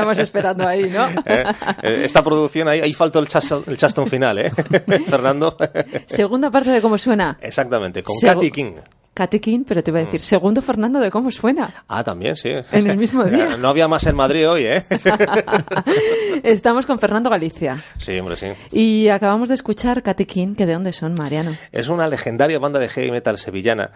estamos esperando ahí, ¿no? Eh, eh, esta producción, ahí, ahí faltó el, chaso, chastón final, ¿eh? Fernando. Segunda parte de cómo suena. Exactamente, con Segu Katy King. King, pero te iba a decir, segundo Fernando de cómo suena. Ah, también, sí. En el mismo día. no había más en Madrid hoy, ¿eh? Estamos con Fernando Galicia. sí, hombre, sí. Y acabamos de escuchar King, que de dónde son, Mariano. Es una legendaria banda de heavy metal sevillana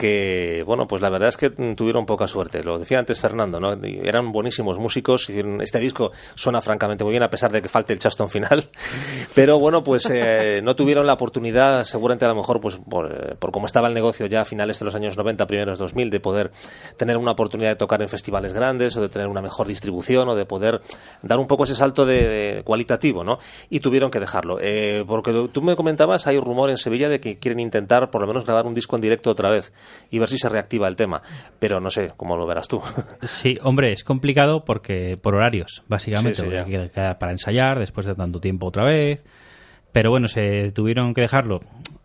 que, bueno, pues la verdad es que mm, tuvieron poca suerte. Lo decía antes Fernando, ¿no? Eran buenísimos músicos. Este disco suena francamente muy bien, a pesar de que falte el chastón final. Pero bueno, pues eh, no tuvieron la oportunidad, seguramente a lo mejor, pues por, eh, por cómo estaba el negocio ya a finales de los años 90, primeros 2000, de poder tener una oportunidad de tocar en festivales grandes o de tener una mejor distribución o de poder dar un poco ese salto de, de cualitativo, ¿no? Y tuvieron que dejarlo. Eh, porque lo- tú me comentabas, hay un rumor en Sevilla de que quieren intentar por lo menos grabar un disco en directo otra vez y ver si se reactiva el tema. Pero no sé, ¿cómo lo verás tú? Sí, hombre, es complicado porque por horarios, básicamente, Sí, sí, porque ya. hay que quedar para ensayar después de tanto tiempo otra vez. Pero bueno, se tuvieron que dejarlo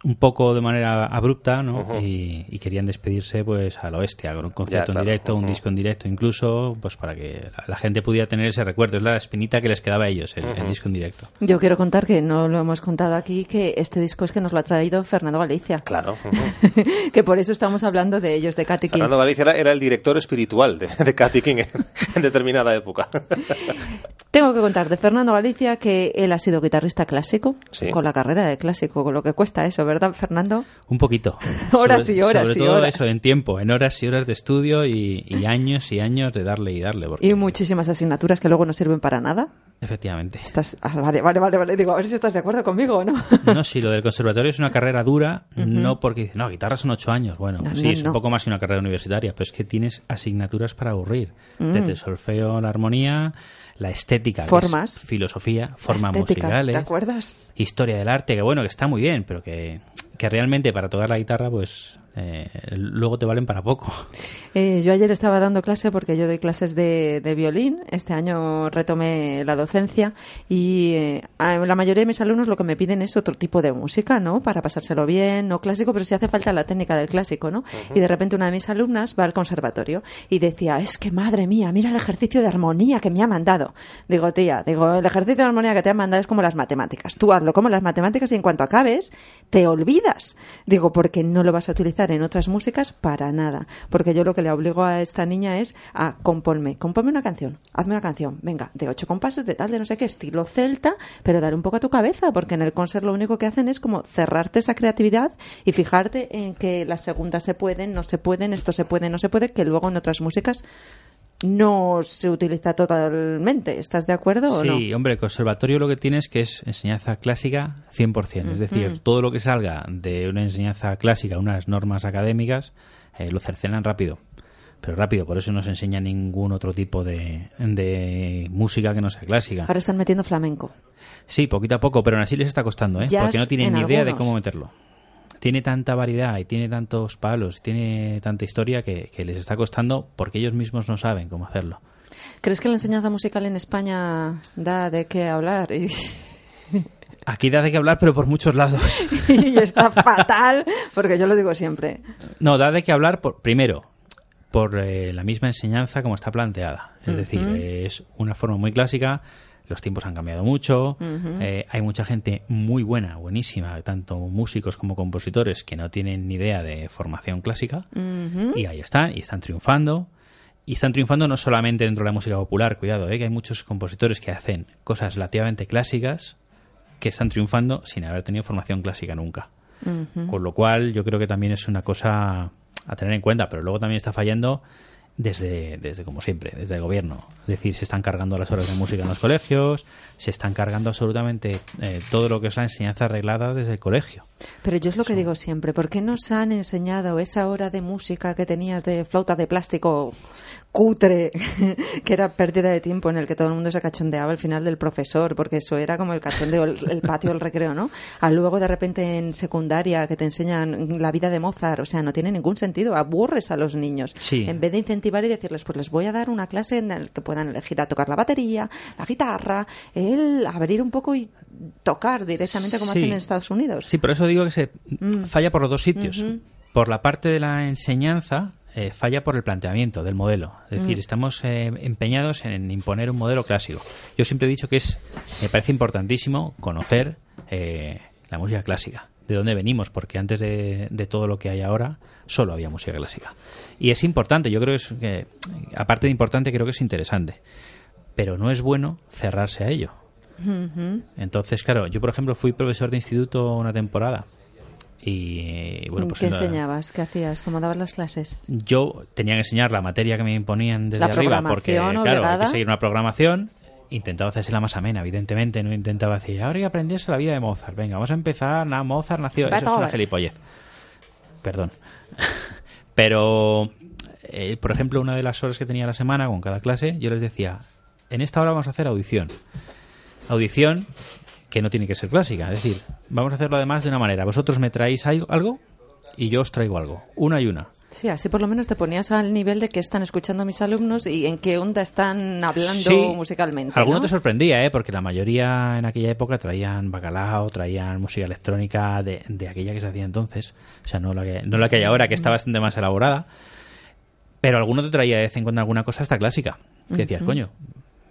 un poco de manera abrupta, ¿no? Y, y querían despedirse pues a la bestia, con un concierto claro, en directo, un disco en directo incluso, pues para que la, la gente pudiera tener ese recuerdo. Es la espinita que les quedaba a ellos, el, disco en directo. Yo quiero contar que no lo hemos contado aquí, que este disco es que nos lo ha traído Fernando Galicia. claro. que por eso estamos hablando de ellos, de Katy King. Fernando Galicia era, era el director espiritual de, de Katy King en, en determinada época. Tengo que contar de Fernando Galicia que él ha sido guitarrista clásico, Sí. con la carrera de clásico, con lo que cuesta eso, ¿verdad, Fernando? Un poquito. Horas Sobre- y horas sobre y todo horas. eso, en tiempo, en horas y horas de estudio y, y años y años de darle y darle. Porque, Y muchísimas asignaturas que luego no sirven para nada. Efectivamente. Estás, ah, vale, vale, vale, vale. Digo, a ver si estás de acuerdo conmigo o no. No, sí, lo del conservatorio es una carrera dura, no porque dice, no, guitarra son ocho años. Bueno, No, sí, no, es no. un poco más que una carrera universitaria, pero es que tienes asignaturas para aburrir. Mm. Desde el solfeo, la armonía, la estética, es Formas. filosofía, formas Estética, musicales, ¿Te acuerdas? historia del arte, que bueno, que está muy bien, pero que, que realmente para tocar la guitarra, pues eh, luego te valen para poco. Eh, yo ayer estaba dando clase porque yo doy clases de, de violín. Este año retomé la docencia y eh, a la mayoría de mis alumnos lo que me piden es otro tipo de música, ¿no? Para pasárselo bien, no clásico, pero sí hace falta la técnica del clásico, ¿no? Y de repente una de mis alumnas va al conservatorio y decía, es que madre mía, mira el ejercicio de armonía que me ha mandado. Digo, tía, digo, el ejercicio de armonía que te ha mandado es como las matemáticas. Tú hazlo como las matemáticas y en cuanto acabes, te olvidas. Digo, porque no lo vas a utilizar en otras músicas para nada. Porque yo lo que le obligo a esta niña es a componme, componme una canción, hazme una canción, venga, de ocho compases, de tal, de no sé qué, estilo celta, pero dale un poco a tu cabeza, porque en el concert lo único que hacen es como cerrarte esa creatividad y fijarte en que las segundas se pueden, no se pueden, esto se puede, no se puede, que luego en otras músicas no se utiliza totalmente. ¿Estás de acuerdo o no? Sí, hombre, el conservatorio lo que tienes que es enseñanza clásica 100%. Es decir, todo lo que salga de una enseñanza clásica, unas normas académicas, eh, lo cercenan rápido. Pero rápido, por eso no se enseña ningún otro tipo de, de música que no sea clásica. Ahora están metiendo flamenco. Sí, poquito a poco, pero aún así les está costando, ¿eh? Jazz Porque no tienen en ni idea de cómo meterlo. Tiene tanta variedad y tiene tantos palos, tiene tanta historia que, que les está costando porque ellos mismos no saben cómo hacerlo. ¿Crees que la enseñanza musical en España da de qué hablar? Y, Aquí da de qué hablar, pero por muchos lados. y está fatal, porque yo lo digo siempre. No, da de qué hablar, por, primero, por eh, la misma enseñanza como está planteada. Es decir, es una forma muy clásica, los tiempos han cambiado mucho, eh, hay mucha gente muy buena, buenísima, tanto músicos como compositores que no tienen ni idea de formación clásica, y ahí están, y están triunfando. Y están triunfando no solamente dentro de la música popular, cuidado, eh, que hay muchos compositores que hacen cosas relativamente clásicas que están triunfando sin haber tenido formación clásica nunca. Con lo cual, yo creo que también es una cosa a tener en cuenta, pero luego también está fallando desde, desde como siempre, desde el gobierno. Es decir, se están cargando las horas de música en los colegios, se están cargando absolutamente eh, todo lo que es la enseñanza arreglada desde el colegio. Pero yo es lo que digo siempre, ¿por qué nos han enseñado esa hora de música que tenías de flauta de plástico cutre, que era pérdida de tiempo en el que todo el mundo se cachondeaba al final del profesor, porque eso era como el cachondeo, el, el patio, el recreo, ¿no? A luego de repente en secundaria que te enseñan la vida de Mozart, o sea, no tiene ningún sentido, aburres a los niños. Sí. En vez de incentivar y decirles, pues les voy a dar una clase en la que puedan elegir a tocar la batería, la guitarra, el abrir un poco y tocar directamente como Sí. hacen en Estados Unidos. Sí, por eso digo que se Mm. falla por los dos sitios. Por la parte de la enseñanza, eh, falla por el planteamiento del modelo. Es Mm. decir, estamos eh, empeñados en imponer un modelo clásico. Yo siempre he dicho que es, me parece importantísimo conocer eh, la música clásica. de dónde venimos, porque antes de, de todo lo que hay ahora solo había música clásica. Y es importante, yo creo que, es, que, aparte de importante, creo que es interesante. Pero no es bueno cerrarse a ello. Entonces, claro, yo por ejemplo fui profesor de instituto una temporada. Y bueno, pues ¿Qué enseñabas? ¿Qué hacías? ¿Cómo dabas las clases? yo tenía que enseñar la materia que me imponían desde La arriba porque programación claro hay obligada. que seguir una programación intentaba hacerla más amena evidentemente no intentaba decir ahora hay que aprenderse la vida de Mozart venga vamos a empezar na, Mozart nació eso es una gilipollez perdón pero eh, por ejemplo una de las horas que tenía a la semana con cada clase yo les decía en esta hora vamos a hacer audición audición que no tiene que ser clásica. Es decir, vamos a hacerlo además de una manera. Vosotros me traéis al- algo y yo os traigo algo. Una y una. Sí, así por lo menos te ponías al nivel de que están escuchando mis alumnos y en qué onda están hablando Sí, musicalmente. Alguno ¿no? te sorprendía, ¿eh? porque la mayoría en aquella época traían bacalao, traían música electrónica de, de aquella que se hacía entonces. O sea, no la que, no la que hay ahora, que está bastante más elaborada. Pero alguno te traía de vez en cuando alguna cosa hasta clásica. Que decías, coño,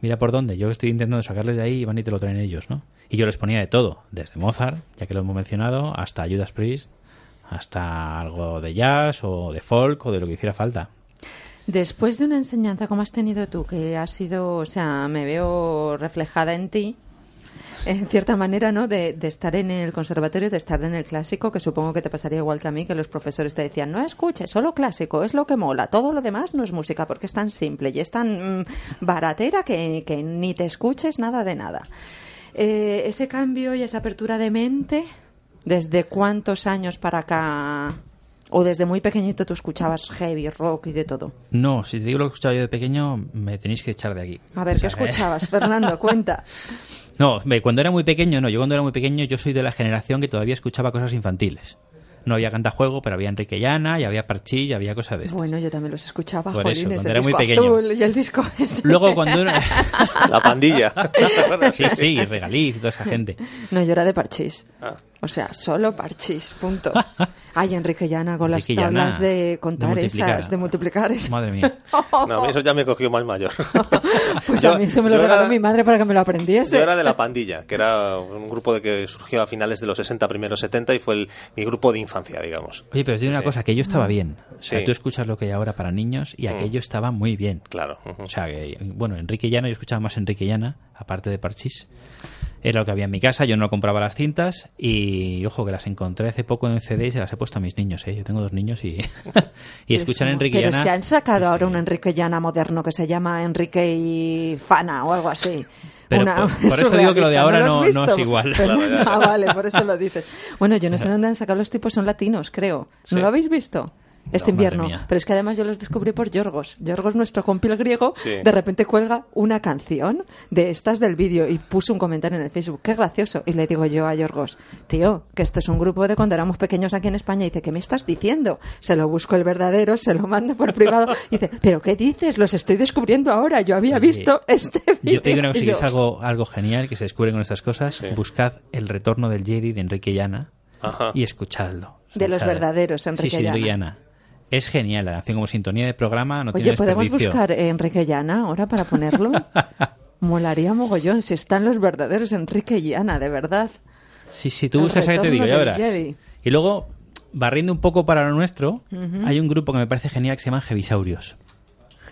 mira por dónde. Yo estoy intentando sacarles de ahí y van y te lo traen ellos, ¿no? Y yo les ponía de todo, desde Mozart, ya que lo hemos mencionado, hasta Judas Priest, hasta algo de jazz o de folk o de lo que hiciera falta. Después de una enseñanza como has tenido tú, que ha sido, o sea, me veo reflejada en ti, en cierta manera, ¿no? De, de estar en el conservatorio, de estar en el clásico, que supongo que te pasaría igual que a mí, que los profesores te decían, no escuches, solo clásico, es lo que mola, todo lo demás no es música, porque es tan simple y es tan mm, baratera que, que ni te escuches nada de nada. Eh, ese cambio y esa apertura de mente, ¿desde cuántos años para acá? ¿O desde muy pequeñito tú escuchabas heavy, rock y de todo? No, si te digo lo que escuchaba yo de pequeño, me tenéis que echar de aquí. A ver, O ¿qué sea, eh, escuchabas, Fernando? Cuenta. No, ve, cuando era muy pequeño, no. Yo cuando era muy pequeño, yo soy de la generación que todavía escuchaba cosas infantiles. No había cantajuego, pero había Enrique Llana, y había Parchís, y había cosas de estas. Bueno, yo también los escuchaba, Por eso, cuando el era muy disco pequeño. azul y el disco ese. Luego cuando era... La pandilla. sí, sí, y Regaliz, toda esa gente. No, yo era de Parchís. Ah. O sea, solo Parchís, punto. Ay, Enrique Llana con las Enrique Llana, tablas de contar de multiplicar. esas, de multiplicar esas. Madre mía. No, a mí eso ya me cogió más mayor. Pues Yo- a mí eso me lo regaló era- mi madre para que me lo aprendiese. Yo era de la pandilla, que era un grupo de que surgió a finales de los 60, primeros 70 y fue el- mi grupo de infancia, digamos. Oye, pero te digo una Sí. cosa, aquello estaba bien. O sea, Sí. tú escuchas lo que hay ahora para niños y aquello estaba muy bien. Claro. ujú. O sea, que, bueno, Enrique Llana, yo escuchaba más Enrique Llana, aparte de Parchís. Era lo que había en mi casa, yo no compraba las cintas y, ojo, que las encontré hace poco en CD y se las he puesto a mis niños, ¿eh? Yo tengo dos niños y, y escuchan. Enrique Pero Llana. se han sacado ahora un Enrique Llana moderno que se llama Enrique y Fana o algo así. Pero por- por eso digo que lo de ahora no- no es igual. Pero- ah, vale, por eso lo dices. Bueno, yo no sé dónde han sacado los tipos, son latinos, creo. Sí. ¿No lo habéis visto? Este No, invierno. mía. Pero es que además yo los descubrí por Yorgos. Yorgos, nuestro compil griego, Sí. de repente cuelga una canción de estas del vídeo y puso un comentario en el Facebook. Qué gracioso. Y le digo yo a Yorgos, tío, que esto es un grupo de cuando éramos pequeños aquí en España. Y dice, ¿qué me estás diciendo? Se lo busco el verdadero, se lo mando por privado. Y dice, ¿pero qué dices? Los estoy descubriendo ahora. Yo había Oye, visto este vídeo. Yo te digo una cosa que es algo, algo genial que se descubre con estas cosas. Sí. Buscad el retorno del Jedi de Enrique Llana Ajá. y escuchadlo. De los verdaderos, Enrique sí, sí, Enrique Llana. Llana. Es genial, la canción como sintonía de programa no Oye, tiene ¿podemos buscar eh, Enrique Llana ahora para ponerlo? Molaría mogollón si están los verdaderos Enrique y Ana, de verdad. Sí, sí, tú El buscas ahí te digo, ya verás. Jedi. Y luego, barriendo un poco para lo nuestro, hay un grupo que me parece genial que se llama Jevisaurios.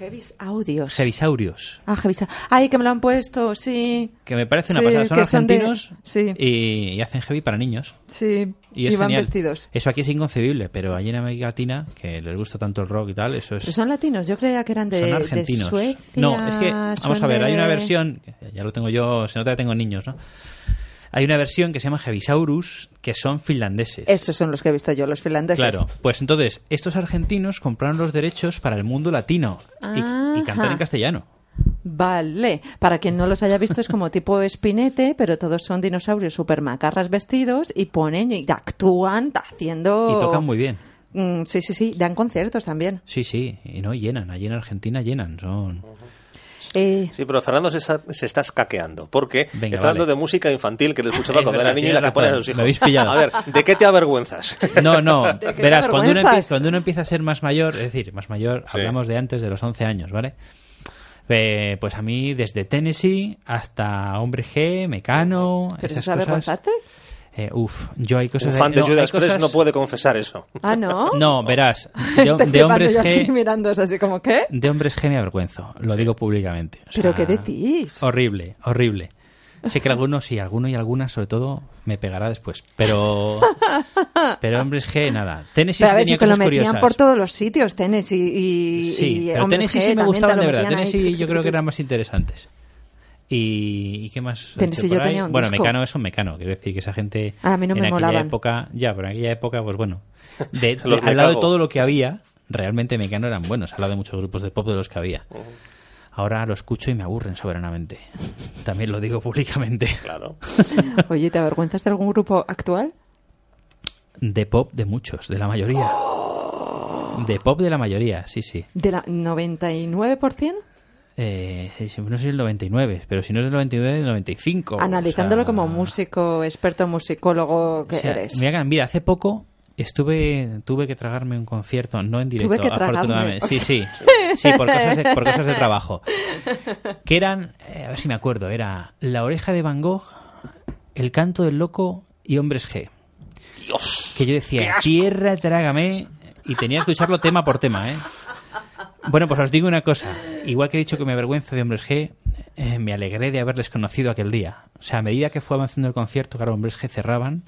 Heavis Audios. Jevisaurios. Ah, Heavis. Ay, que me lo han puesto, sí. Que me parece una Sí, pasada. Son que son de- argentinos sí. y, y hacen heavy para niños. Sí. Y es van genial. vestidos. Eso aquí es inconcebible, pero allí en América Latina, que les gusta tanto el rock y tal, eso es... Pero son latinos, yo creía que eran de, son de. Suecia. no, es que, vamos a ver, hay una versión, ya lo tengo yo, se nota que tengo niños, ¿no? Hay una versión que se llama Jevisaurus, que son finlandeses. Esos son los que he visto yo, los finlandeses. Claro, pues entonces, estos argentinos compraron los derechos para el mundo latino y, y cantan en castellano. Vale, para quien no los haya visto es como tipo espinete, pero todos son dinosaurios super macarras vestidos y ponen y actúan haciendo... Y tocan muy bien. Mm, sí, sí, sí, dan conciertos también. Sí, sí, y no llenan, allí en Argentina llenan, son... Eh, Sí, pero Fernando se está, se está escaqueando porque Venga, está hablando vale. de música infantil que le escuchaba Es cuando verdad, era niño y la que pone a razón, sus hijos. me habéis pillado. A ver, ¿de qué te avergüenzas? No, no, ¿De qué verás, cuando uno, empieza, cuando uno empieza a ser más mayor, es decir, más mayor, Sí. hablamos de antes de los 11 años, ¿vale? Eh, pues a mí, desde Tennessee hasta Hombre G, Mecano... ¿Pero eso esas es cosas, avergonzarte? Eh, uf, yo hay cosas... Un fan de no, Judas Priest cosas- no puede confesar eso. Ah, ¿no? No, verás, de, Estoy de hombres yo así G... mirando así como, ¿qué? De hombres G me avergüenzo, lo digo públicamente. O ¿Pero sea, qué decís? Horrible, horrible. Sé que algunos sí, alguno y algunas sobre todo me pegará después, pero pero hombres G nada. Tennessee Pero a ver, tenía si te lo metían curiosas. por todos los sitios, Tennessee y, Sí, y pero Hombres Tennessee G sí me gustaban de verdad. Tennessee yo creo que eran más interesantes. ¿Y, y qué más? yo tenía un Bueno, disco. Mecano es un Mecano. Quiero decir que esa gente A mí no en me aquella molaban. época... Ya, pero en aquella época, pues bueno. De, de- al lado de todo lo que había, realmente Mecano eran buenos. Al lado de muchos grupos de pop de los que había. Ahora lo escucho y me aburren soberanamente. También lo digo públicamente. Claro. Oye, ¿te avergüenzas de algún grupo actual? De pop de muchos, de la mayoría. De pop de la mayoría, sí, sí. ¿De la 99%? Eh, no sé si el 99, pero si no es del 99, del 95. Analizándolo o sea, como músico, experto musicólogo que o sea, eres. Mira, mira, hace poco estuve tuve que tragarme un concierto, no en directo, Tuve que afortunadamente. Sí, sí, sí, por cosas de, por cosas de trabajo. Que eran, eh, a ver si me acuerdo, era La oreja de Van Gogh, El canto del loco y Hombres G. Dios. Que yo decía, tierra, trágame, y tenía que escucharlo tema por tema, ¿eh? Bueno, pues os digo una cosa. Igual que he dicho que me avergüenzo de Hombres G, eh, me alegré de haberles conocido aquel día. O sea, a medida que fue avanzando el concierto, claro, Hombres G cerraban,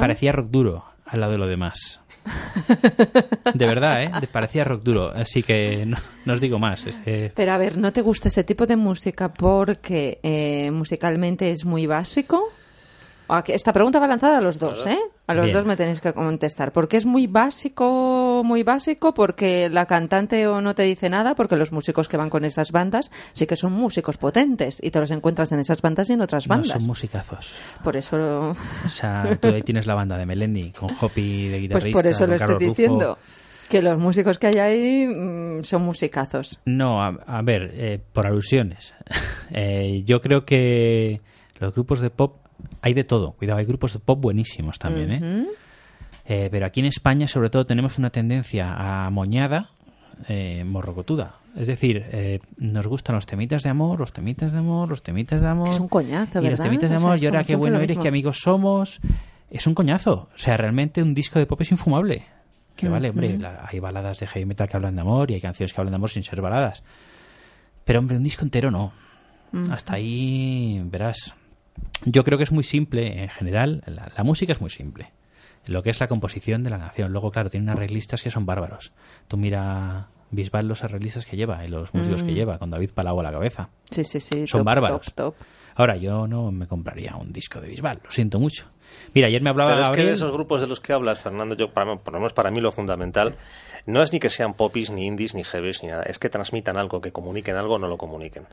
parecía rock duro al lado de lo demás. De verdad, ¿eh? Parecía rock duro. Así que no, no os digo más. es que- Pero a ver, ¿no te gusta ese tipo de música porque eh, musicalmente es muy básico? A que- Esta pregunta va lanzada a los dos, ¿eh? A los Bien. dos me tenéis que contestar. ¿Porque es muy básico, muy básico? ¿Porque la cantante o no te dice nada? Porque los músicos que van con esas bandas sí que son músicos potentes y te los encuentras en esas bandas y en otras No bandas. son musicazos. Por eso, O sea, tú ahí tienes la banda de Melendi con Hopi de pues guitarrista. por eso lo estoy Rufo. diciendo. Que los músicos que hay ahí mm, son musicazos. No, a, a ver, eh, por alusiones. Eh, yo creo que los grupos de pop hay de todo. Cuidado, hay grupos de pop buenísimos también, ¿eh? Eh, pero aquí en España, sobre todo, tenemos una tendencia a moñada eh, morrocotuda. Es decir, eh, nos gustan los temitas de amor, los temitas de amor, los temitas de amor. Es un coñazo, Y los ¿verdad? temitas de O sea, amor, y ahora qué bueno eres, qué amigos somos. Es un coñazo. O sea, realmente un disco de pop es infumable. Que vale, hombre, la- hay baladas de heavy metal que hablan de amor y hay canciones que hablan de amor sin ser baladas. Pero, hombre, un disco entero no. Hasta ahí, verás. Yo creo que es muy simple, en general, la, la música es muy simple. Lo que es la composición de la canción. Luego, claro, tiene arreglistas que son bárbaros. Tú mira Bisbal los arreglistas que lleva y los músicos que lleva, con David Palau a la cabeza. Sí, sí, sí. Son top, bárbaros. Top, top. Ahora, yo no me compraría un disco de Bisbal, lo siento mucho. Mira, ayer me hablaba Pero es que Gabriel... de esos grupos de los que hablas, Fernando, yo, para, por lo menos para mí lo fundamental, no es ni que sean popis, ni indies, ni heavies, ni nada. Es que transmitan algo, que comuniquen algo o no lo comuniquen.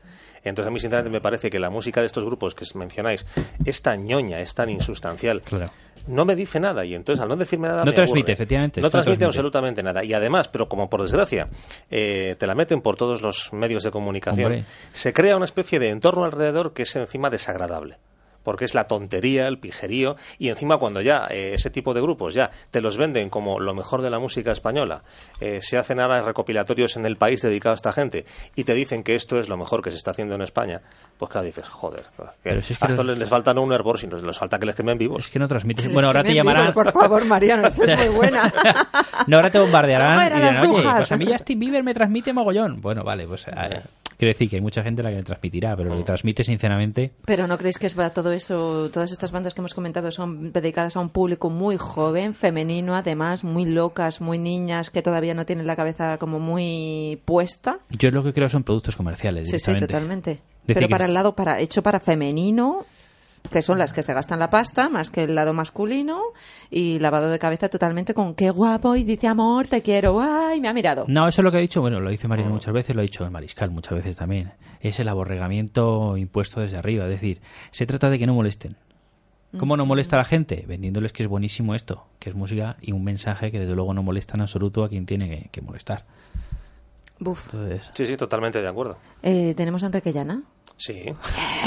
Entonces a mí sinceramente me parece que la música de estos grupos que mencionáis es tan ñoña, es tan insustancial. Claro. No me dice nada y entonces al no decirme nada No me transmite, aburre. efectivamente, No no transmite, transmite. absolutamente nada. Y además, pero como por desgracia, eh, te la meten por todos los medios de comunicación, Hombre. se crea una especie de entorno alrededor que es encima desagradable. Porque es la tontería, el pijerío, y encima cuando ya eh, ese tipo de grupos ya te los venden como lo mejor de la música española, eh, se hacen ahora recopilatorios en el país dedicado a esta gente, y te dicen que esto es lo mejor que se está haciendo en España, pues claro, dices, joder, que si es que a esto les, les falta no un hervor, sino les falta que les quemen vivos. Es que no transmites... Es Bueno, ahora te llamarán... Por favor, Mariano, esa es muy buena. no, ahora te bombardearán ¿Cómo y dirán, las oye, pues a mí Justin Bieber me transmite mogollón. Bueno, vale, pues... eh, quiero decir que hay mucha gente a la que le transmitirá, pero lo que transmite, sinceramente... Pero ¿no creéis que es para todo eso, todas estas bandas que hemos comentado son dedicadas a un público muy joven, femenino, además, muy locas, muy niñas, que todavía no tienen la cabeza como muy puesta? Yo lo que creo son productos comerciales, Sí, sí, totalmente. Decir Pero que- para el lado, para hecho para femenino, que son las que se gastan la pasta, más que el lado masculino, y lavado de cabeza totalmente con qué guapo, y dice amor, te quiero, ay, me ha mirado. No, eso es lo que ha dicho, bueno, lo dice Marina muchas veces, lo ha dicho el Mariscal muchas veces también. Es el aborregamiento impuesto desde arriba. Es decir, se trata de que no molesten. ¿Cómo no molesta a la gente? Vendiéndoles que es buenísimo esto, que es música y un mensaje que desde luego no molesta en absoluto a quien tiene que, que molestar. Buf. Entonces, Sí, sí, totalmente de acuerdo. Eh, ¿Tenemos a Enrique Llana? Sí.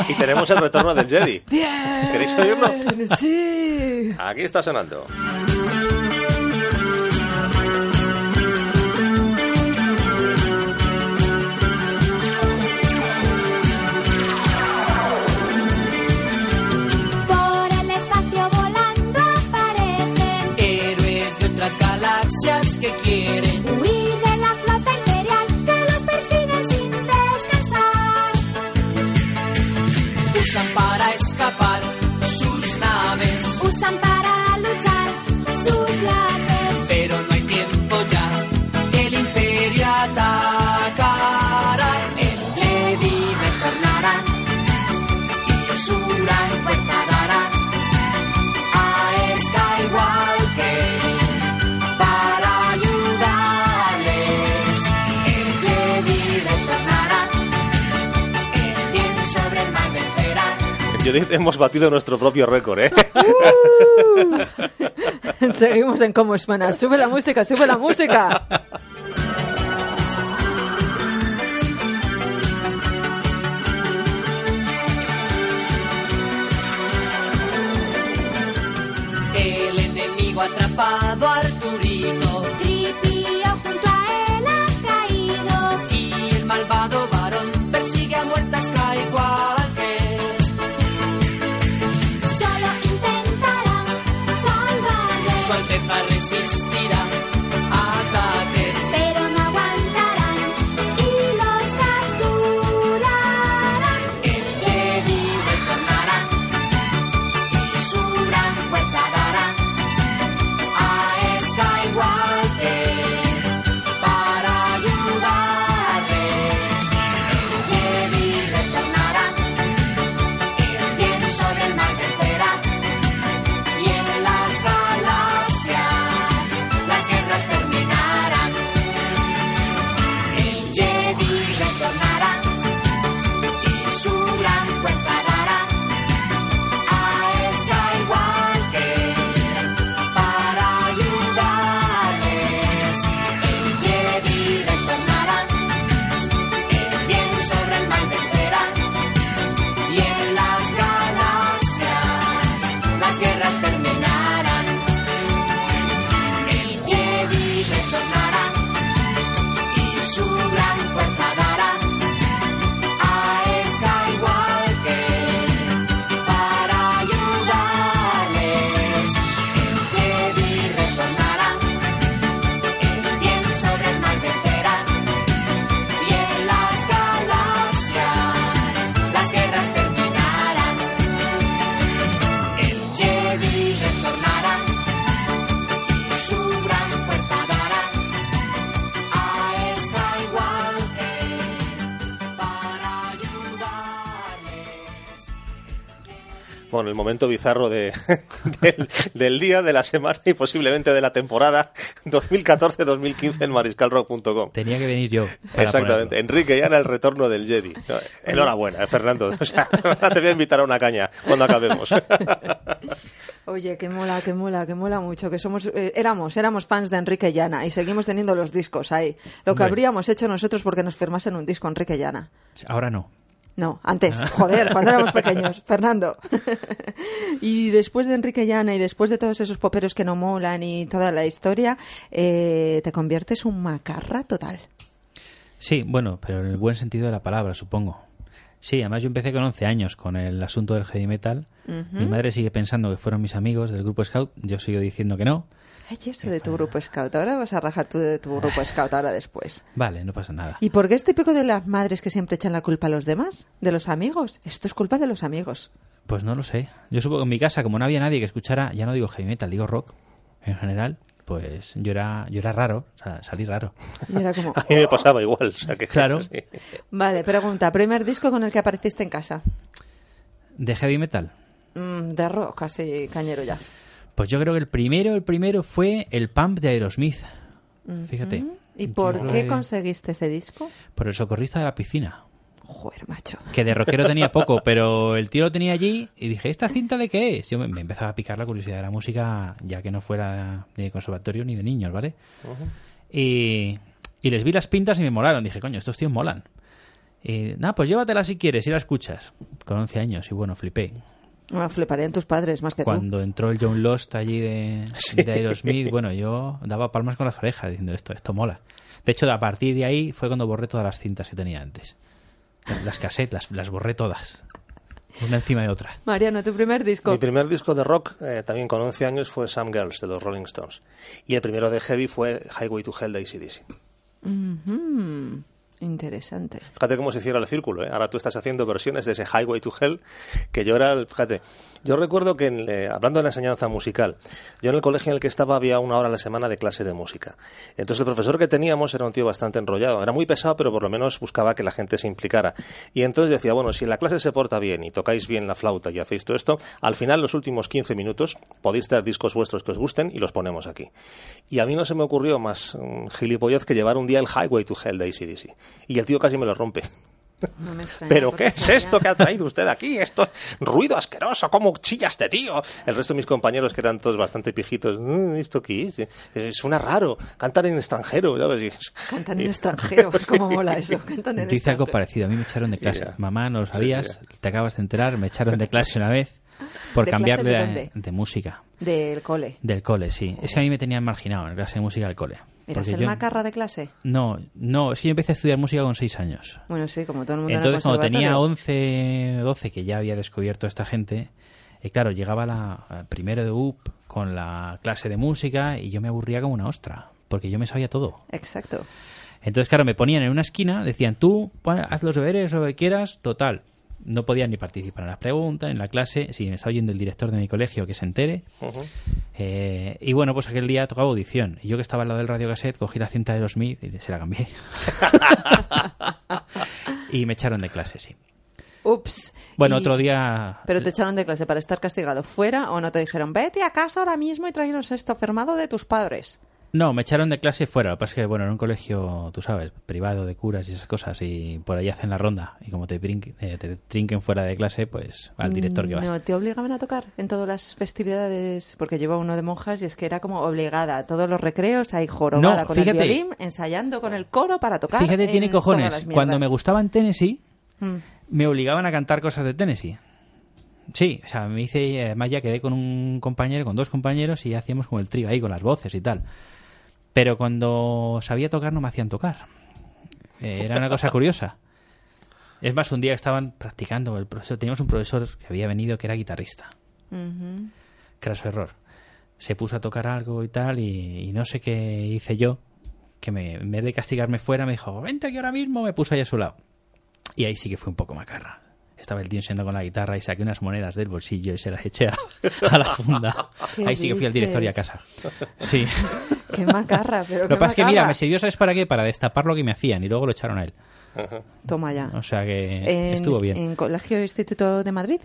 Y tenemos el retorno del Jedi. ¿Queréis oírlo? Sí. Aquí está sonando. Judith, hemos batido nuestro propio récord, ¿eh? Seguimos en cómo suena. Sube la música, sube la música. existe. Momento bizarro de, del, del día, de la semana y posiblemente de la temporada 2014-2015 en mariscalrock.com. Tenía que venir yo. Exactamente. ponerlo. Enrique Llana, el retorno del Jedi. Enhorabuena, eh, Fernando. O sea, te voy a invitar a una caña cuando acabemos. Oye, que mola, que mola, que mola mucho, que somos, eh, éramos, éramos fans de Enrique Llana y seguimos teniendo los discos ahí. Lo que habríamos hecho nosotros porque nos firmasen un disco Enrique Llana. Ahora no. No, antes, joder, cuando éramos pequeños, Fernando. y después de Enrique Llana y después de todos esos poperos que no molan y toda la historia, eh, te conviertes un macarra total. Sí, bueno, pero en el buen sentido de la palabra, supongo. Sí, además yo empecé con 11 años con el asunto del heavy metal. Mi madre sigue pensando que fueron mis amigos del grupo Scout. Yo sigo diciendo que no. Ay, eso de tu grupo scout. Ahora vas a rajar tú de tu grupo scout ahora después. Vale, no pasa nada. ¿Y por qué es típico de las madres que siempre echan la culpa a los demás? ¿De los amigos? Esto es culpa de los amigos. Pues no lo sé. Yo supongo que en mi casa, como no había nadie que escuchara, ya no digo heavy metal, digo rock en general, pues yo era, yo era raro, o sea, salí raro. Y era como... A mí me pasaba igual. O sea que, Claro. sí. Vale, pregunta. ¿Primer disco con el que apareciste en casa? ¿De heavy metal? Mm, de rock, así cañero ya. Pues yo creo que el primero, el primero fue el Pump de Aerosmith. Fíjate. ¿Y por qué conseguiste ese disco? Por el socorrista de la piscina. Joder, macho. Que de rockero tenía poco, pero el tío lo tenía allí y dije, ¿esta cinta de qué es? Yo me, me empezaba a picar la curiosidad de la música, ya que no fuera ni de conservatorio ni de niños, ¿vale? y, y les vi las pintas y me molaron. Dije, coño, estos tíos molan. Y nada, pues llévatela si quieres y la escuchas. Con 11 años y bueno, flipé. Bueno, fliparían tus padres más que Cuando entró el John Lost allí de, de Aerosmith, bueno, yo daba palmas con las orejas diciendo esto, esto mola. De hecho, a partir de ahí fue cuando borré todas las cintas que tenía antes. Las cassettes, las, las borré todas. Una encima de otra. Mariano, tu primer disco. Mi primer disco de rock, eh, también con 11 años, fue Some Girls, de los Rolling Stones. Y el primero de heavy fue Highway to Hell de ACDC. Mm. Interesante. Fíjate cómo se hiciera el círculo, ¿eh? Ahora tú estás haciendo versiones de ese Highway to Hell, que yo era, fíjate, yo recuerdo que, en, hablando de la enseñanza musical, yo en el colegio en el que estaba había una hora a la semana de clase de música. Entonces el profesor que teníamos era un tío bastante enrollado, era muy pesado, pero por lo menos buscaba que la gente se implicara. Y entonces decía, bueno, si la clase se porta bien y tocáis bien la flauta y hacéis todo esto, al final los últimos 15 minutos podéis traer discos vuestros que os gusten y los ponemos aquí. Y a mí no se me ocurrió más mm, gilipollez que llevar un día el Highway to Hell de ACDC. Y el tío casi me lo rompe. No me extraña, ¿Pero qué es sabía- esto que ha traído usted aquí? Esto es ruido asqueroso, ¿cómo chilla este tío? El resto de mis compañeros, que eran todos bastante pijitos, "Mm, ¿esto qué es? Eh, Suena raro, cantar en extranjero, ¿sabes? Cantan en extranjero, ¿cómo mola eso? Cantan en Yo hice algo parecido. A mí me echaron de clase. Mamá, no lo sabías, te acabas de enterar, me echaron de clase una vez por ¿De clase cambiarle de de, música. Del cole. Del cole, sí. Es que a mí me tenían marginado en clase de música del cole. ¿Eras el yo- macarra de clase? No, no, es que yo empecé a estudiar música con seis años. Bueno, sí, como todo el mundo Entonces, en el cuando tenía conservatorio. 11, 12, que ya había descubierto a esta gente, y claro, llegaba la eh, primero de UP con la clase de música y yo me aburría como una ostra, porque yo me sabía todo. Exacto. Entonces, claro, me ponían en una esquina, decían, tú haz los deberes, lo que quieras, total. No podía ni participar en las preguntas, en la clase, si me está oyendo el director de mi colegio que se entere. Eh, y bueno, pues aquel día tocaba audición. Y yo que estaba al lado del radio cassette, cogí la cinta de los Smith y se la cambié. y me echaron de clase, sí. Ups. Bueno, Y- otro día... Pero te echaron de clase para estar castigado fuera o no te dijeron, vete a casa ahora mismo y tráenos esto firmado de tus padres. No, me echaron de clase fuera. Lo que pasa es que, bueno, era un colegio, tú sabes, privado de curas y esas cosas, y por ahí hacen la ronda. Y como te, brinquen- eh, te trinquen fuera de clase, pues al director que va. No, te obligaban a tocar en todas las festividades, porque lleva uno de monjas y es que era como obligada. Todos los recreos hay jorobada No, con fíjate. el violín, ensayando con el coro para tocar. Fíjate, tiene en cojones. Cuando me mierdas. gustaba en Tennessee, Mm. me obligaban a cantar cosas de Tennessee. Sí, o sea, me hice, además ya quedé con un compañero, con dos compañeros y hacíamos como el trío ahí con las voces y tal. Pero cuando sabía tocar no me hacían tocar. Eh, era una cosa curiosa. Es más, un día estaban practicando, el profesor, teníamos un profesor que había venido que era guitarrista, que era su error. Se puso a tocar algo y tal y, y no sé qué hice yo, que me, en vez de castigarme fuera me dijo, vente aquí ahora mismo, me puso ahí a su lado. Y ahí sí que fue un poco macarra. Estaba el tío enseñando con la guitarra y saqué unas monedas del bolsillo y se las eché a, a la funda. ¿Qué Ahí sí que fui al directorio a dices? casa. Sí. Qué macarra, pero Lo que pasa es que, mira, me sirvió, ¿sabes para qué? Para destapar lo que me hacían y luego lo echaron a él. Toma ya. O sea que En, estuvo bien. ¿En Colegio Instituto de Madrid?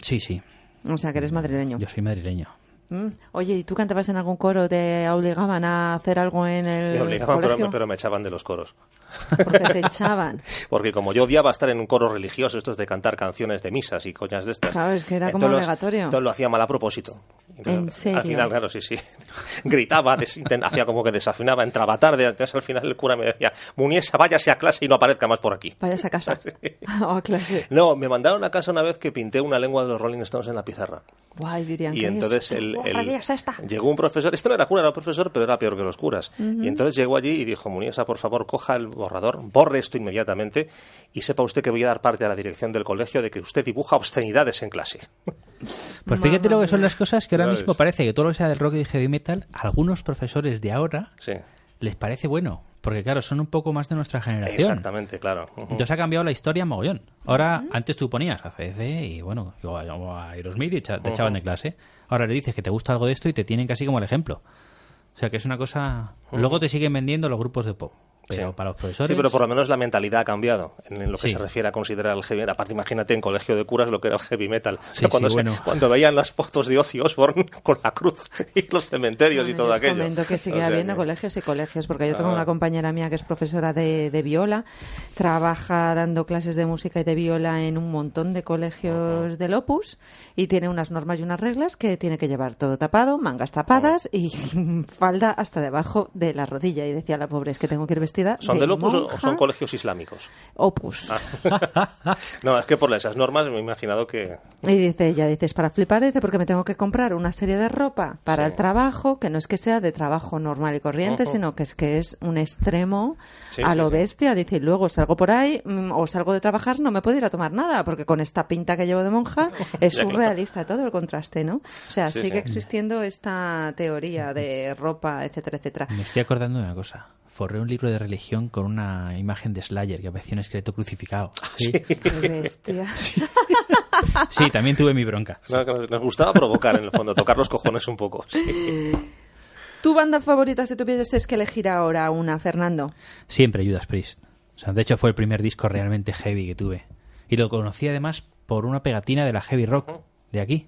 Sí, sí. O sea, que eres madrileño. Yo soy madrileño. Mm. Oye, ¿y tú cantabas en algún coro? ¿Te obligaban a hacer algo en el Me obligaban, pero, colegio? pero me echaban de los coros. Porque te echaban. Porque como yo odiaba estar en un coro religioso, estos de cantar canciones de misas y coñas de estas. Claro, es que era como entonces los- obligatorio. Entonces lo hacía mal a propósito. Entonces, ¿En serio? Al final, claro, sí, sí. Gritaba, hacía como que desafinaba, entraba tarde. Entonces al final el cura me decía, Muniesa, váyase a clase y no aparezca más por aquí. Vayas a casa. o a clase. No, me mandaron a casa una vez que pinté una lengua de los Rolling Stones en la pizarra. Guay, dirían Y ¿qué entonces es? el, Llegó un profesor, este no era cura, era profesor, pero era peor que los curas. Y entonces llegó allí y dijo, Muniesa, por favor, coja el borrador, borre esto inmediatamente y sepa usted que voy a dar parte a la dirección del colegio de que usted dibuja obscenidades en clase. Pues fíjate lo que son las cosas que ahora mismo ves. parece que todo lo que sea del rock y de heavy metal, a algunos profesores de ahora Sí, les parece bueno. Porque claro, son un poco más de nuestra generación. exactamente, claro. Entonces ha cambiado la historia mogollón. Ahora, antes tú ponías a CC y bueno, yo a a Aerosmith y te echaban de clase. Ahora le dices que te gusta algo de esto y te tienen casi como el ejemplo. O sea que es una cosa... Luego te siguen vendiendo los grupos de pop. Pero Sí. para los profesores... Sí, pero por lo menos la mentalidad ha cambiado en, lo que Sí. se refiere a considerar el heavy metal. Aparte, imagínate en colegio de curas lo que era el heavy metal. O sea, Sí, cuando, sí, se- bueno. cuando veían las fotos de Ozzy Osbourne con la cruz y los cementerios y Bueno, todo os aquello. comento que sigue O sea habiendo que- colegios y colegios, porque yo tengo Ah. una compañera mía que es profesora de, de viola, trabaja dando clases de música y de viola en un montón de colegios del Opus y tiene unas normas y unas reglas que tiene que llevar todo tapado, mangas tapadas y falda hasta debajo de la rodilla. Y decía la pobre, es que tengo que ir vestida ¿Son de del Opus o- son colegios islámicos? Opus. No, es que por esas normas me he imaginado que... Y dice ella, dice, es para flipar, dice, porque me tengo que comprar una serie de ropa para Sí. el trabajo, que no es que sea de trabajo normal y corriente, sino que es que es un extremo Sí, a sí, lo sí. bestia. Dice, y luego salgo por ahí mm, o salgo de trabajar, no me puedo ir a tomar nada, porque con esta pinta que llevo de monja es surrealista todo el contraste, ¿no? O sea, Sí, sigue sí. existiendo esta teoría de ropa, etcétera, etcétera. Me estoy acordando de una cosa. Forré un libro de religión con una imagen de Slayer que aparecía un esqueleto crucificado. Sí, Qué bestia. Sí, también tuve mi bronca. sí. No, nos- gustaba provocar, en el fondo, tocar los cojones un poco. sí. ¿Tu banda favorita si tuvieses que elegir ahora una, Fernando? Siempre Judas Priest. O sea, de hecho fue el primer disco realmente heavy que tuve. Y lo conocí además por una pegatina de la heavy rock de aquí.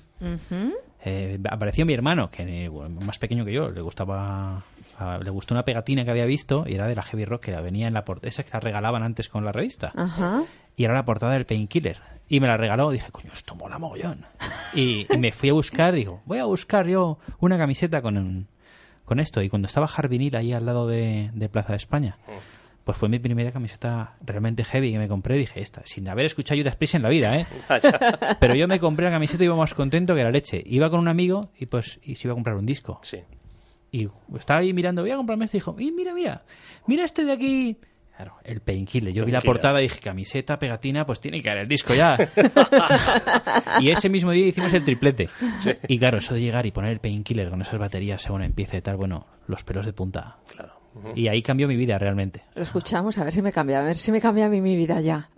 Eh, apareció mi hermano, que bueno, más pequeño que yo, le gustaba a- le gustó una pegatina que había visto y era de la heavy rock que la venía en la portada, esa que la regalaban antes con la revista. Ajá. Y era la portada del Painkiller. Y me la regaló. Dije, coño, esto mola mogollón. Y, y me fui a buscar, digo, voy a buscar yo una camiseta con, con esto. Y cuando estaba Jardinil ahí al lado de, de Plaza de España, pues fue mi primera camiseta realmente heavy que me compré. Dije, esta, sin haber escuchado Judas Priest en la vida, ¿eh? Pero yo me compré la camiseta y iba más contento que la leche. Iba con un amigo y pues y se iba a comprar un disco. Sí. Y estaba ahí mirando, voy a comprarme este y dijo, y mira, mira, mira este de aquí. Claro, el Painkiller. Yo vi la portada y dije, camiseta, pegatina, pues tiene que haber el disco ya. y ese mismo día hicimos el triplete. Y claro, eso de llegar y poner el Painkiller con esas baterías según empieza y tal, bueno, los pelos de punta. Claro. Y ahí cambió mi vida realmente. Lo escuchamos, a ver si me cambia, a ver si me cambia a mí mi vida ya.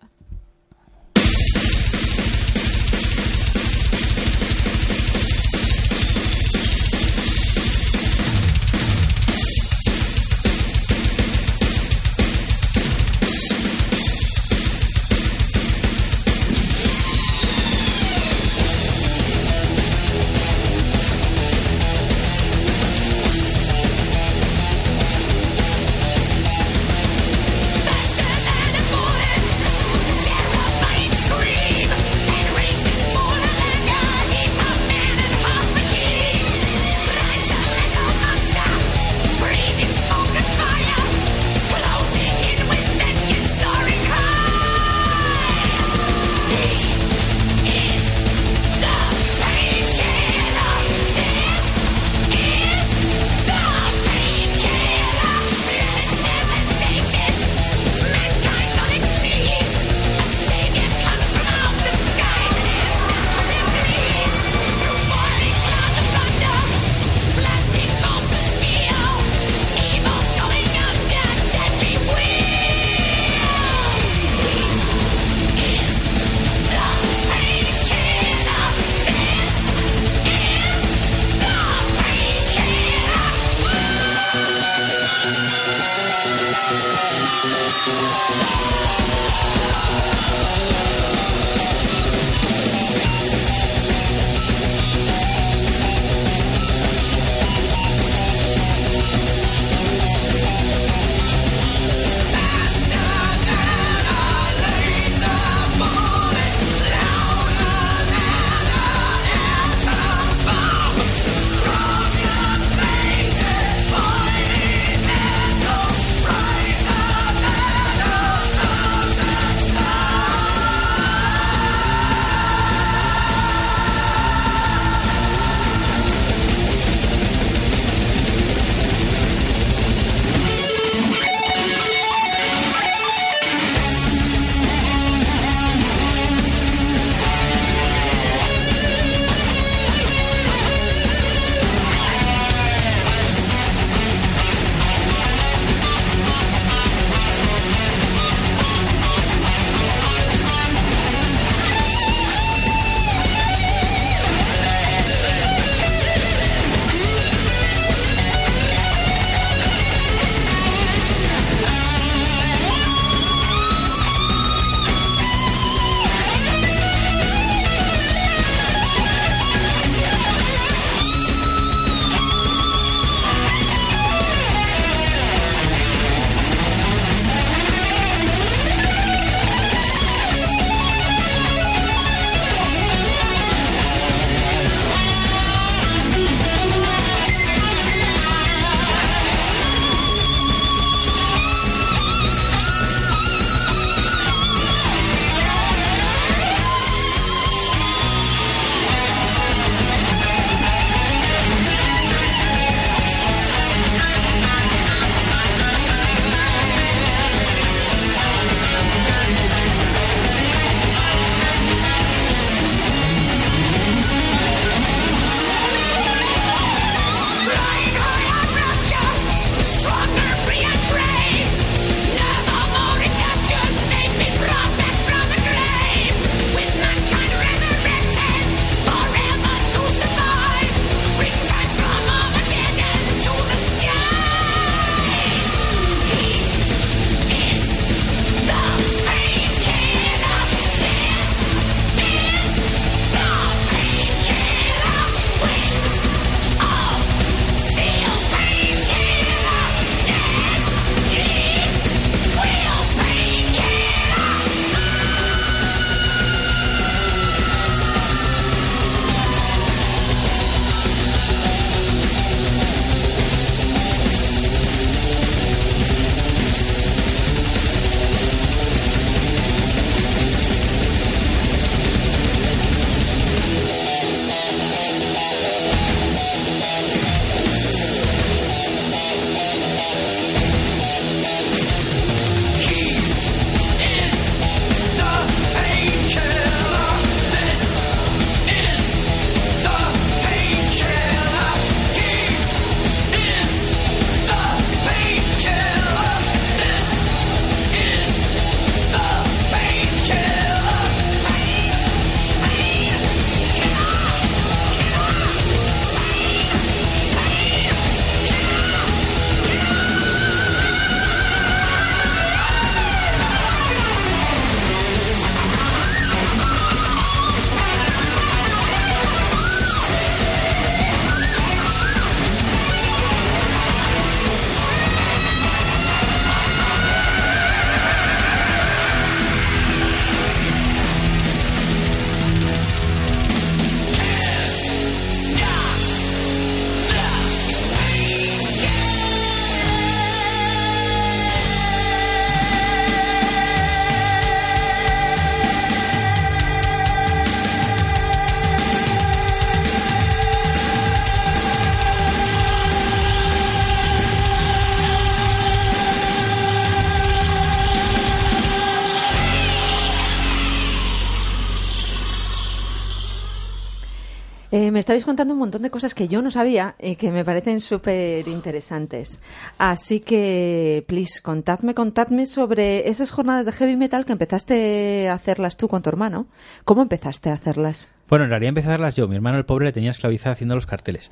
Estabais contando un montón de cosas que yo no sabía y que me parecen súper interesantes. Así que, please, contadme, contadme sobre esas jornadas de heavy metal que empezaste a hacerlas tú con tu hermano. ¿Cómo empezaste a hacerlas? Bueno, en realidad empecé a hacerlas yo. Mi hermano, el pobre, le tenía esclavizado haciendo los carteles.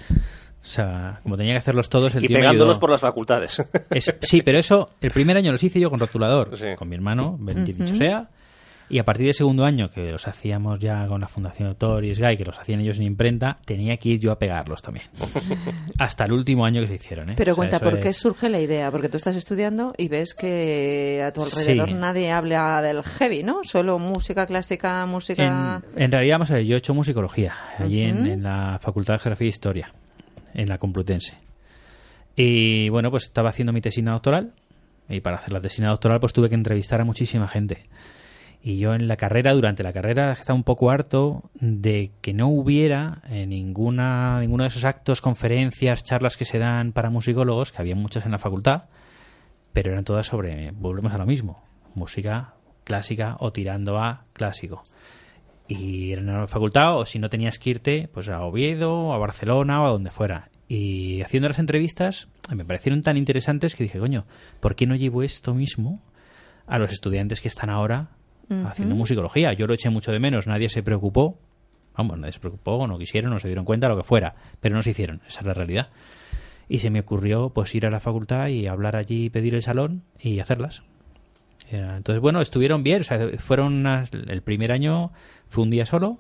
O sea, como tenía que hacerlos todos, el Y tío me pegándolos ayudó. por las facultades. Es- sí, pero eso, el primer año los hice yo con rotulador, Sí. con mi hermano, bendito sea. Y a partir del segundo año, que los hacíamos ya con la Fundación Autor y Sky, que los hacían ellos en imprenta, tenía que ir yo a pegarlos también. Hasta el último año que se hicieron, ¿eh? Pero O sea, cuenta, ¿por qué surge la idea? Porque tú estás estudiando y ves que a tu alrededor Sí. nadie habla del heavy, ¿no? Solo música clásica, música... En, en realidad, vamos a ver, yo he hecho musicología allí en, en la Facultad de Geografía e Historia, en la Complutense. Y bueno, pues estaba haciendo mi tesina doctoral y para hacer la tesina doctoral pues tuve que entrevistar a muchísima gente. Y yo en la carrera, durante la carrera, estaba un poco harto de que no hubiera eh, ninguna, ninguno de esos actos, conferencias, charlas que se dan para musicólogos, que había muchas en la facultad, pero eran todas sobre, volvemos a lo mismo, música clásica o tirando a clásico. Y era en la facultad, o si no tenías que irte, pues a Oviedo, a Barcelona o a donde fuera. Y haciendo las entrevistas me parecieron tan interesantes que dije, coño, ¿por qué no llevo esto mismo a los estudiantes que están ahora haciendo musicología? Yo lo eché mucho de menos, nadie se preocupó. Vamos, nadie se preocupó, no quisieron, no se dieron cuenta, lo que fuera. Pero no se hicieron, esa es la realidad. Y se me ocurrió pues ir a la facultad y hablar allí, pedir el salón y hacerlas. Entonces, bueno, estuvieron bien. O sea, fueron unas- el primer año fue un día solo,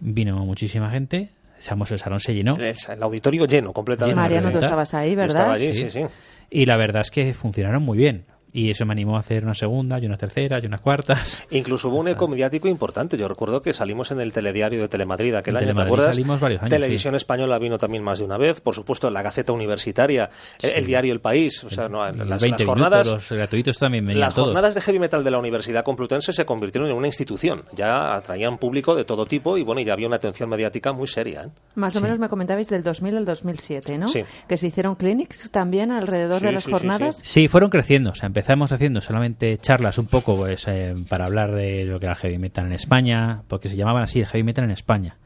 vino muchísima gente, el salón se llenó. El, el auditorio lleno completamente. Mariano, tú estabas ahí, Yo ¿verdad? estaba allí, Sí. sí, sí. Y la verdad es que funcionaron muy bien. Y eso me animó a hacer una segunda, y una tercera, y unas cuartas. Incluso hubo un eco mediático importante. Yo recuerdo que salimos en el telediario de Telemadrid aquel En año, ¿te acuerdas? salimos varios años, Televisión Española vino también más de una vez. Por supuesto, la Gaceta Universitaria, el, el diario El País. O sea, no, las, 20 las jornadas... minutos, los gratuitos también venían Las todos. jornadas de heavy metal de la Universidad Complutense se convirtieron en una institución. Ya atraían público de todo tipo y bueno, ya había una atención mediática muy seria. ¿eh? Más o menos me comentabais del 2000 al 2007, ¿no? Sí. Que se hicieron clinics también alrededor Sí, de las sí, sí, jornadas. Sí, fueron creciendo. O sea, empezamos haciendo solamente charlas un poco pues, eh, para hablar de lo que era el heavy metal en España, porque se llamaban así, el heavy metal en España.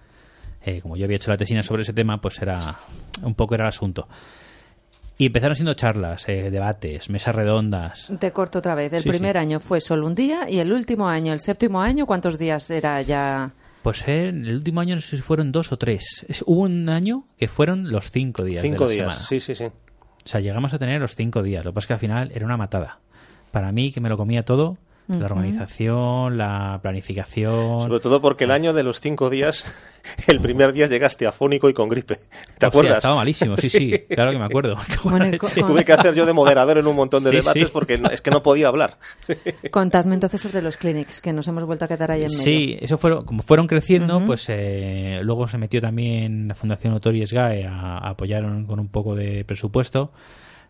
Eh, como yo había hecho la tesina sobre ese tema, pues era un poco era el asunto. Y empezaron siendo charlas, eh, debates, mesas redondas. Te corto otra vez. El Sí, primer sí. año fue solo un día y el último año, el séptimo año, ¿cuántos días era ya? Pues eh, en el último año no sé si fueron dos o tres. Es- hubo un año que fueron los cinco días. de Cinco la días, semana. sí, sí, sí. O sea, llegamos a tener los cinco días. Lo que pasa es que al final era una matada. Para mí, que me lo comía todo, la organización, la planificación. Sobre todo porque el año de los cinco días, el primer día llegaste afónico y con gripe. ¿Te Hostia, acuerdas? Estaba malísimo, sí, sí. Claro que me acuerdo. Bueno. Tuve que hacer yo de moderador en un montón de Sí, debates sí. porque es que no podía hablar. Contadme entonces sobre los clinics, que nos hemos vuelto a quedar ahí en medio. Sí, eso fueron, como fueron creciendo, pues eh, luego se metió también la Fundación Autor y SGAE a, a apoyar con un poco de presupuesto.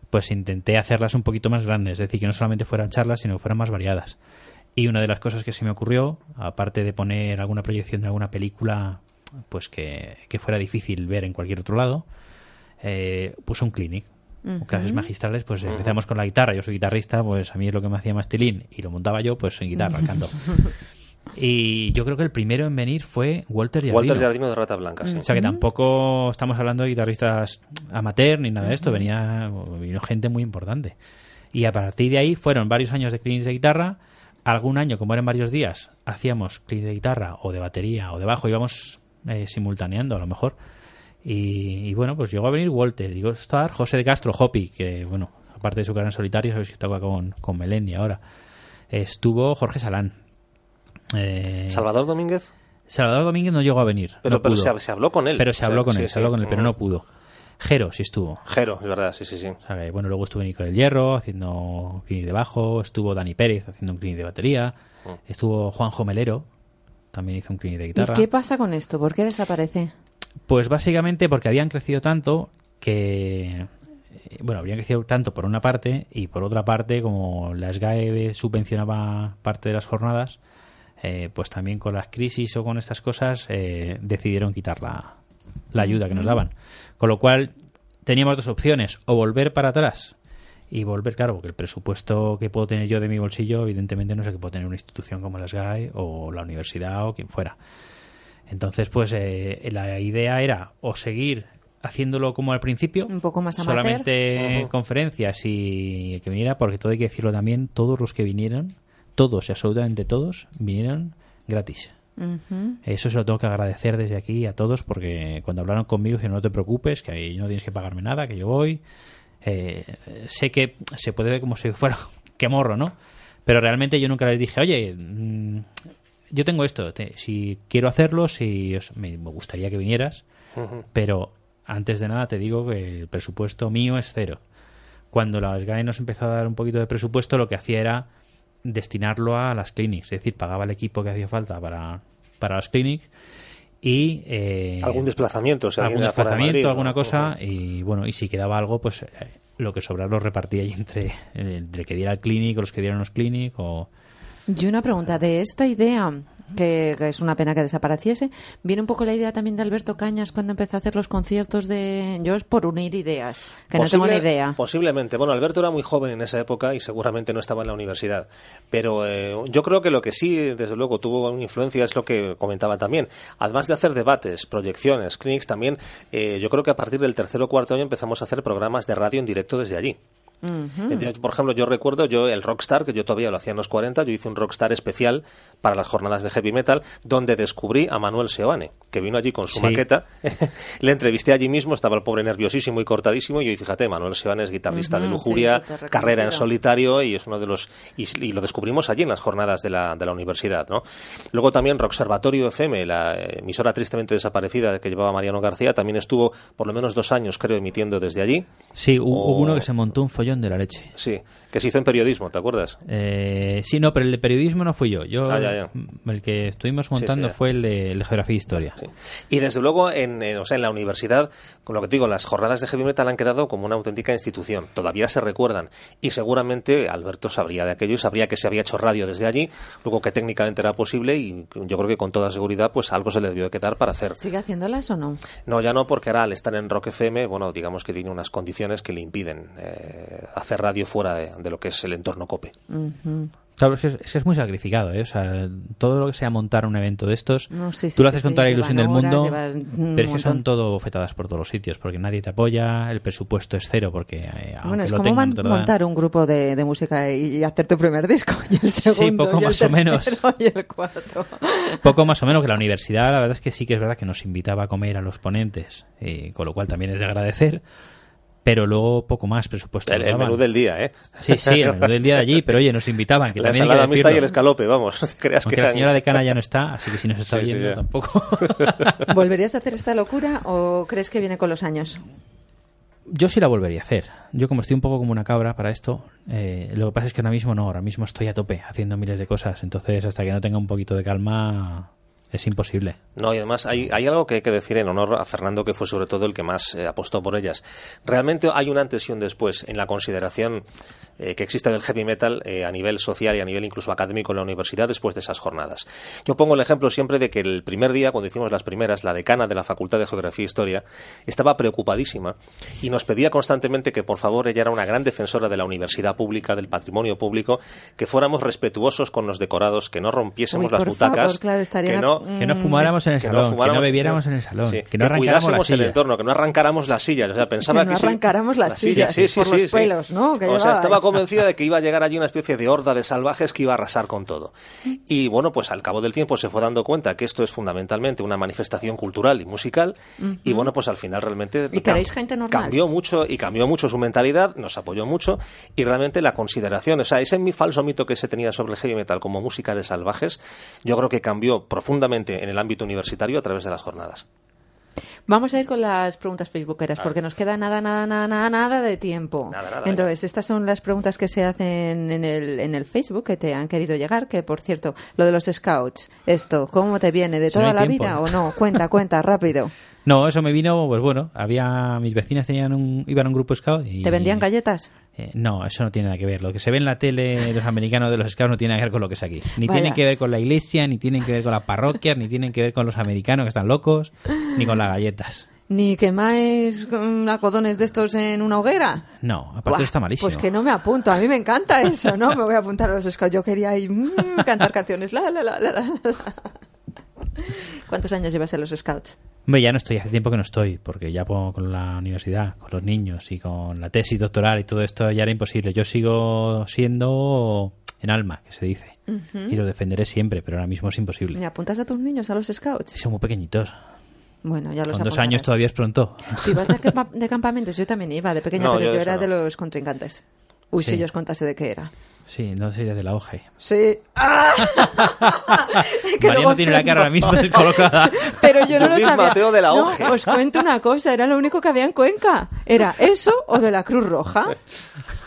Pues intenté hacerlas un poquito más grandes, es decir, que no solamente fueran charlas, sino que fueran más variadas. Y una de las cosas que se me ocurrió, aparte de poner alguna proyección de alguna película, pues que, que fuera difícil ver en cualquier otro lado, eh, puse un clinic. Clases magistrales, pues empezamos con la guitarra. Yo soy guitarrista, pues a mí es lo que me hacía más tilín y lo montaba yo, pues en guitarra, canto. Y yo creo que el primero en venir fue Walter Jardino. Walter Jardino de Rata Blanca, sí. O sea que tampoco estamos hablando de guitarristas amateur ni nada de esto, venía vino gente muy importante. Y a partir de ahí fueron varios años de clinics de guitarra. Algún año, como eran varios días, hacíamos clinics de guitarra o de batería o de bajo, íbamos eh, simultaneando a lo mejor. Y, y bueno, pues llegó a venir Walter, llegó a estar José de Castro, Hopi, que bueno, aparte de su carrera en solitario, sabéis que estaba con, con Melendi ahora. Estuvo Jorge Salán. Eh, Salvador Domínguez, Salvador Domínguez no llegó a venir. pero, no pero se, se habló con él. Pero se O sea, habló con sí, él, se habló con él, pero no pudo. Jero sí estuvo. Jero, es verdad, sí, sí, sí. O sea, que, bueno, luego estuvo Nico del Hierro haciendo clinic de bajo, estuvo Dani Pérez haciendo un clinic de batería, estuvo Juanjo Melero, también hizo un clinic de ¿Y guitarra. qué pasa con esto? ¿Por qué desaparece? Pues básicamente porque habían crecido tanto que... Bueno, habrían crecido tanto por una parte y por otra parte, como la SGAE subvencionaba parte de las jornadas, eh, pues también con las crisis o con estas cosas eh, decidieron quitar la, ayuda que nos daban. Con lo cual teníamos dos opciones, o volver para atrás y volver, claro, porque el presupuesto que puedo tener yo de mi bolsillo, evidentemente no sé que puedo tener una institución como la SGAE o la universidad o quien fuera. Entonces, pues eh, la idea era o seguir haciéndolo como al principio, Un poco más amateur. solamente conferencias y que viniera, porque todo hay que decirlo también, todos los que vinieron, todos y absolutamente todos, vinieron gratis. Eso se lo tengo que agradecer desde aquí a todos porque cuando hablaron conmigo dijeron no te preocupes, que ahí no tienes que pagarme nada, que yo voy. Eh, sé que se puede ver como si fuera que morro, ¿no? Pero realmente yo nunca les dije, oye, mm, yo tengo esto, te- si quiero hacerlo, si os- me, me gustaría que vinieras, pero antes de nada te digo que el presupuesto mío es cero. Cuando la SGAE nos empezó a dar un poquito de presupuesto, lo que hacía era destinarlo a las clinics, es decir, pagaba el equipo que hacía falta para, para las clinics y eh, Algún desplazamiento, o sea, algún de desplazamiento, Madrid, ¿no? alguna cosa y bueno, y si quedaba algo, pues eh, lo que sobrara lo repartía ahí entre, entre que diera el clinic o los que dieran los clinic o Y una pregunta, de esta idea, que, que es una pena que desapareciese, ¿viene un poco la idea también de Alberto Cañas cuando empezó a hacer los conciertos de... Yo es por unir ideas, que no tengo ni idea. Posiblemente. Bueno, Alberto era muy joven en esa época y seguramente no estaba en la universidad. Pero eh, yo creo que lo que sí, desde luego, tuvo una influencia es lo que comentaba también. Además de hacer debates, proyecciones, clinics, también eh, yo creo que a partir del tercer o cuarto año empezamos a hacer programas de radio en directo desde allí. Eh, Por ejemplo, yo recuerdo yo el Rockstar, que yo todavía lo hacía en los 40, yo hice un Rockstar especial para las jornadas de heavy metal, donde descubrí a Manuel Seoane, que vino allí con su Sí. maqueta. Le entrevisté allí mismo, estaba el pobre nerviosísimo y cortadísimo, y yo, fíjate, Manuel Seoane es guitarrista de Lujuria, sí, carrera en solitario, y es uno de los. Y, y lo descubrimos allí en las jornadas de la, de la universidad, ¿no? Luego también Rockservatorio FM, la emisora tristemente desaparecida que llevaba Mariano García, también estuvo por lo menos dos años, creo, emitiendo desde allí. Sí, O- hubo uno que se montó un follón de la leche. Sí, que se hizo en periodismo, ¿te acuerdas? Eh, sí, no, pero el de periodismo no fui yo. Yo Ah, ya, ya. el que estuvimos montando sí, fue el de, el de geografía e historia. Sí. Y desde luego, en, en- o sea, en la universidad, con lo que te digo, las jornadas de heavy metal han quedado como una auténtica institución. Todavía se recuerdan. Y seguramente Alberto sabría de aquello y sabría que se había hecho radio desde allí, luego que técnicamente era posible y yo creo que con toda seguridad pues algo se le debió de quedar para hacer. ¿Sigue haciéndolas o no? No, ya no, porque ahora al estar en Rock FM, bueno, digamos que tiene unas condiciones que le impiden eh, hacer radio fuera de, de lo que es el entorno COPE. Claro, es que es, muy sacrificado, ¿eh? O sea, todo lo que sea montar un evento de estos, No, sí, sí, tú lo sí, haces con sí, toda la ilusión del horas, mundo, pero es que son todo bofetadas por todos los sitios, porque nadie te apoya, el presupuesto es cero, porque eh, Bueno, es lo como tengan, man- no montar un grupo de, de música y, y hacer tu primer disco y el segundo poco y el más o menos. y el cuarto. Poco más o menos que la universidad, la verdad es que sí que es verdad que nos invitaba a comer a los ponentes, eh, con lo cual también es de agradecer, pero luego poco más presupuesto. El, el menú del día, ¿eh? Sí, sí, el menú del día de allí, pero oye, nos invitaban, que La también ensalada mixta y el escalope, vamos. creas Aunque que la eran- señora decana ya no está, así que si nos está Sí, oyendo tampoco. ¿Volverías a hacer esta locura o crees que viene con los años? Yo sí la volvería a hacer. Yo como estoy un poco como una cabra para esto, eh, lo que pasa es que ahora mismo no, ahora mismo estoy a tope haciendo miles de cosas, entonces hasta que no tenga un poquito de calma es imposible. No, y además hay, hay algo que hay que decir en honor a Fernando, que fue sobre todo el que más eh, apostó por ellas. Realmente hay un antes y un después en la consideración eh, que existe del heavy metal eh, a nivel social y a nivel incluso académico en la universidad después de esas jornadas. Yo pongo el ejemplo siempre de que el primer día, cuando hicimos las primeras, la decana de la Facultad de Geografía e Historia estaba preocupadísima y nos pedía constantemente que, por favor, ella era una gran defensora de la universidad pública, del patrimonio público, que fuéramos respetuosos con los decorados, que no rompiésemos Uy, las por favor, butacas, claro, estaría- que no Que no fumáramos en el que no salón, que no fumáramos- bebiéramos en el salón, Sí, que no arrancáramos las cuidásemos el sillas. entorno, que no arrancáramos las sillas. O sea, pensaba Que no sí- arrancáramos las sillas por los pelos, ¿no? que o sea, estaba convencida de que iba a llegar allí una especie de horda de salvajes que iba a arrasar con todo. Y bueno, pues al cabo del tiempo se fue dando cuenta que esto es fundamentalmente una manifestación cultural y musical. Y bueno, pues al final realmente ¿Y queréis gente normal? cambió mucho y cambió mucho su mentalidad, nos apoyó mucho y realmente la consideración, o sea, ese mi falso mito que se tenía sobre el heavy metal como música de salvajes, yo creo que cambió profundamente en el ámbito universitario a través de las jornadas. Vamos a ir con las preguntas facebookeras porque nos queda nada, nada, nada, nada, nada de tiempo. Nada, nada, Entonces, estas son las preguntas que se hacen en el, en el Facebook que te han querido llegar. Que, por cierto, lo de los scouts, esto, ¿cómo te viene? ¿De Si toda la tiempo. vida o no? Cuenta, cuenta, rápido. No, eso me vino, pues bueno, había mis vecinas tenían un, iban a un grupo scout y ¿Te vendían galletas? Eh, no, eso no tiene nada que ver. Lo que se ve en la tele de los americanos de los scouts no tiene nada que ver con lo que es aquí. Ni Vaya. tienen que ver con la iglesia, ni tienen que ver con las parroquias, ni tienen que ver con los americanos que están locos, ni con las galletas. ¿Ni quemáis algodones de estos en una hoguera? No, aparte está malísimo. Pues que no me apunto, a mí me encanta eso, ¿no? Me voy a apuntar a los scouts. Yo quería ir mm, cantar canciones, la, la, la, la, la, la. ¿Cuántos años llevas en los Scouts? Hombre, ya no estoy, hace tiempo que no estoy, porque ya con la universidad, con los niños y con la tesis doctoral y todo esto ya era imposible. Yo sigo siendo en alma, que se dice, y lo defenderé siempre, pero ahora mismo es imposible. ¿Me apuntas a tus niños a los Scouts? Sí, son muy pequeñitos. Bueno, ya los Con dos apuntarás. años todavía es pronto. ¿Tú ibas de, campa- de campamentos? Yo también iba, de pequeña, No, pero yo era no. de los contrincantes. Uy, Sí. si yo os contase de qué era. Sí, no sería de la OGE. Sí. ¡Ah! Que María luego no tiene la cara ahora mismo descolocada. Pero yo no Yo lo sabía. Teo de la No, os cuento una cosa, era lo único que había en Cuenca. Era eso o de la Cruz Roja.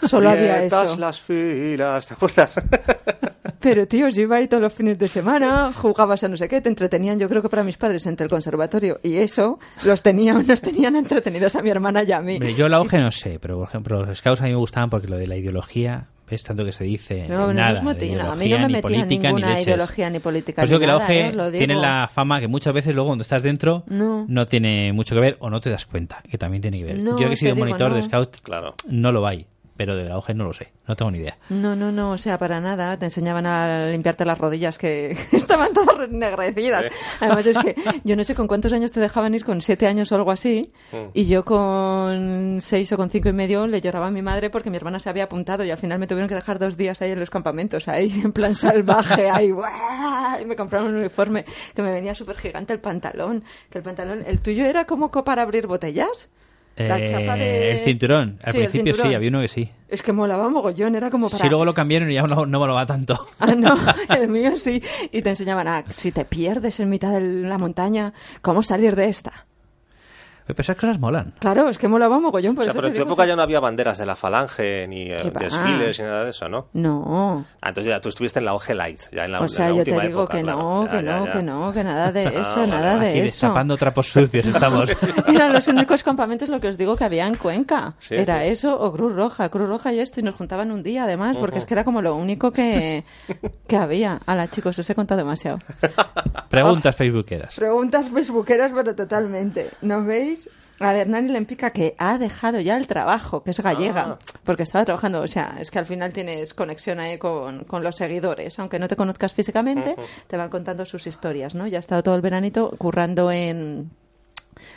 Solo había eso. las filas, ¿te acuerdas? Pero tío, yo iba ahí todos los fines de semana, jugabas a no sé qué, te entretenían, yo creo que para mis padres entre el conservatorio y eso, los tenían, nos tenían entretenidos a mi hermana y a mí. Hombre, yo la OGE no sé, pero por ejemplo, los scouts a mí me gustaban porque lo de la ideología, ves tanto que se dice, No, no nada, de a mí no me ni política, ni leches. ideología ni política. Pues yo ni que la OGE ¿eh? Tiene la fama que muchas veces luego cuando estás dentro No. tiene mucho que ver o no te das cuenta, que también tiene que ver. No, yo que he sido digo, monitor de no. scout, Claro. no lo hay, pero de la OGE no lo sé, no tengo ni idea. No, no, no, o sea, para nada. Te enseñaban a limpiarte las rodillas que estaban todas ennegrecidas. Además es que yo no sé con cuántos años te dejaban ir, con siete años o algo así, y yo con seis o con cinco y medio le lloraba a mi madre porque mi hermana se había apuntado y al final me tuvieron que dejar dos días ahí en los campamentos, ahí en plan salvaje, ahí, ¡guau! y me compraron un uniforme que me venía súper gigante el pantalón, que el pantalón, el tuyo era como co- para abrir botellas. La Eh, chapa de... El cinturón, al Sí, principio sí, había uno que sí. Es que molaba mogollón, era como para... Si luego lo cambiaron y ya no, no molaba tanto. Ah, no, el mío sí. Y te enseñaban a, si te pierdes en mitad de la montaña, ¿cómo salir de esta? Pero esas cosas molan. Claro, es que molaba mogollón, por O sea, eso pero en tu época ya no había banderas de la falange, ni eh, desfiles, ni nada de eso, ¿no? No. Ah, entonces ya tú estuviste en la OG Light, ya en la, O en sea, la yo te última digo época, que claro. no, Ya, que ya, no, ya. que no, que nada de Ah, eso, vale, nada vale. de Aquí eso. destapando trapos sucios estamos. Eran los únicos campamentos, lo que os digo, que había en Cuenca. Sí, era sí. eso o Cruz Roja, Cruz Roja y esto, y nos juntaban un día además, porque es que era como lo único que, que había. Hala, chicos, os he contado demasiado. Preguntas facebookeras. Preguntas facebookeras, pero totalmente. ¿No veis? A ver, Nani Lempica que ha dejado ya el trabajo, que es gallega, porque estaba trabajando, o sea, es que al final tienes conexión ahí con, con los seguidores, aunque no te conozcas físicamente, te van contando sus historias, ¿no? Ya ha estado todo el veranito currando en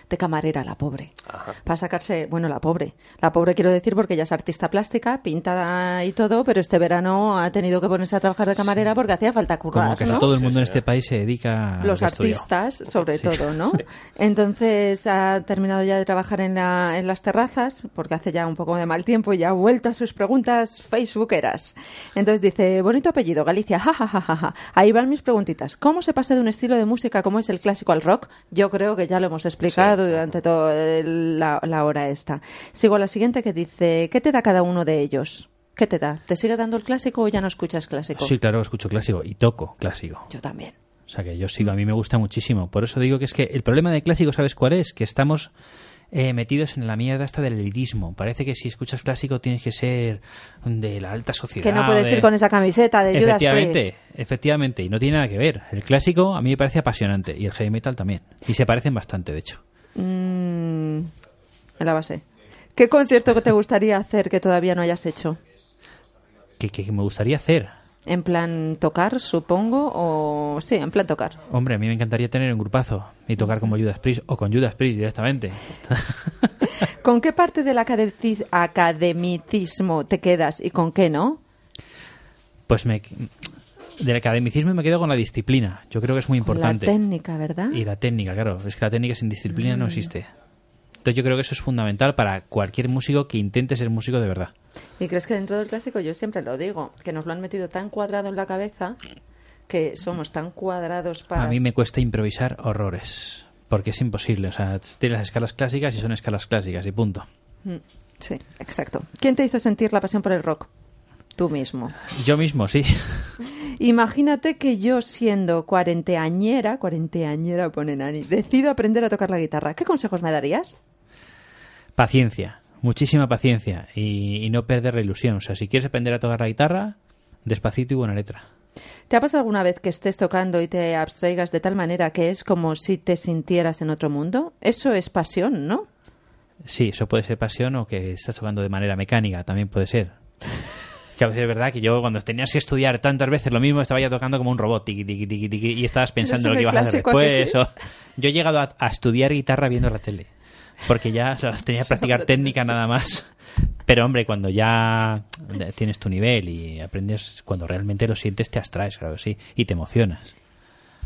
de camarera, la pobre. Ajá. Para sacarse, bueno, la pobre. La pobre quiero decir porque ella es artista plástica, pintada y todo, pero este verano ha tenido que ponerse a trabajar de camarera porque hacía falta currar, Como que ¿no? todo el mundo en este país se dedica a los lo artistas, sobre Sí. todo, ¿no? Entonces ha terminado ya de trabajar en, la- en las terrazas, porque hace ya un poco de mal tiempo y ya ha vuelto a sus preguntas facebookeras. Entonces dice, bonito apellido, Galicia, ja, ja, ja, ja, ja. Ahí van mis preguntitas. ¿Cómo se pasa de un estilo de música como es el clásico al rock? Yo creo que ya lo hemos explicado durante toda la, la hora esta. Sigo a la siguiente que dice, ¿qué te da cada uno de ellos? ¿Qué te da? ¿Te sigue dando el clásico o ya no escuchas clásico? Sí, claro, escucho clásico y toco clásico. Yo también. O sea que yo sigo, a mí me gusta muchísimo. Por eso digo que es que el problema de clásico, ¿sabes cuál es? Que estamos eh, metidos en la mierda esta del elitismo. Parece que si escuchas clásico tienes que ser de la alta sociedad. Que no puedes de- ir con esa camiseta de Judas Efectivamente, Priest. efectivamente, y no tiene nada que ver. El clásico a mí me parece apasionante y el heavy metal también. Y se parecen bastante, de hecho. Mm, en la base. ¿Qué concierto que te gustaría hacer que todavía no hayas hecho? Que, que me gustaría hacer. En plan tocar, supongo, o sí, en plan tocar. Hombre, a mí me encantaría tener un grupazo y tocar como Judas Priest o con Judas Priest directamente. ¿Con qué parte del academici- academicismo te quedas y con qué no? Pues me, del academicismo me quedo con la disciplina. Yo creo que es muy importante. La técnica, ¿verdad? Y la técnica, claro. Es que la técnica sin disciplina Mm. no existe. Entonces yo creo que eso es fundamental para cualquier músico que intente ser músico de verdad. ¿Y crees que dentro del clásico, yo siempre lo digo, que nos lo han metido tan cuadrado en la cabeza que somos tan cuadrados para... A mí me cuesta improvisar horrores. Porque es imposible. O sea, tienes las escalas clásicas y son escalas clásicas y punto. Mm, Sí, exacto. ¿Quién te hizo sentir la pasión por el rock? Tú mismo. Yo mismo, sí. Imagínate que yo siendo cuarenteañera, cuarenteañera pone Nani, decido aprender a tocar la guitarra. ¿Qué consejos me darías? Paciencia. Muchísima paciencia. Y, y no perder la ilusión. O sea, si quieres aprender a tocar la guitarra, despacito y buena letra. ¿Te ha pasado alguna vez que estés tocando y te abstraigas de tal manera que es como si te sintieras en otro mundo? Eso es pasión, ¿no? Sí, eso puede ser pasión o que estás tocando de manera mecánica, también puede ser. Que a veces es verdad que yo cuando tenías que estudiar tantas veces lo mismo estaba ya tocando como un robot, tiqui, tiqui, tiqui, tiqui, y estabas pensando en lo que ibas a hacer clásico, ¿a que después. sí? o- Yo he llegado a, a estudiar guitarra viendo la tele, porque ya o sea, tenía que practicar técnica nada más. Pero hombre, cuando ya tienes tu nivel y aprendes, cuando realmente lo sientes te abstraes, claro sí, y te emocionas.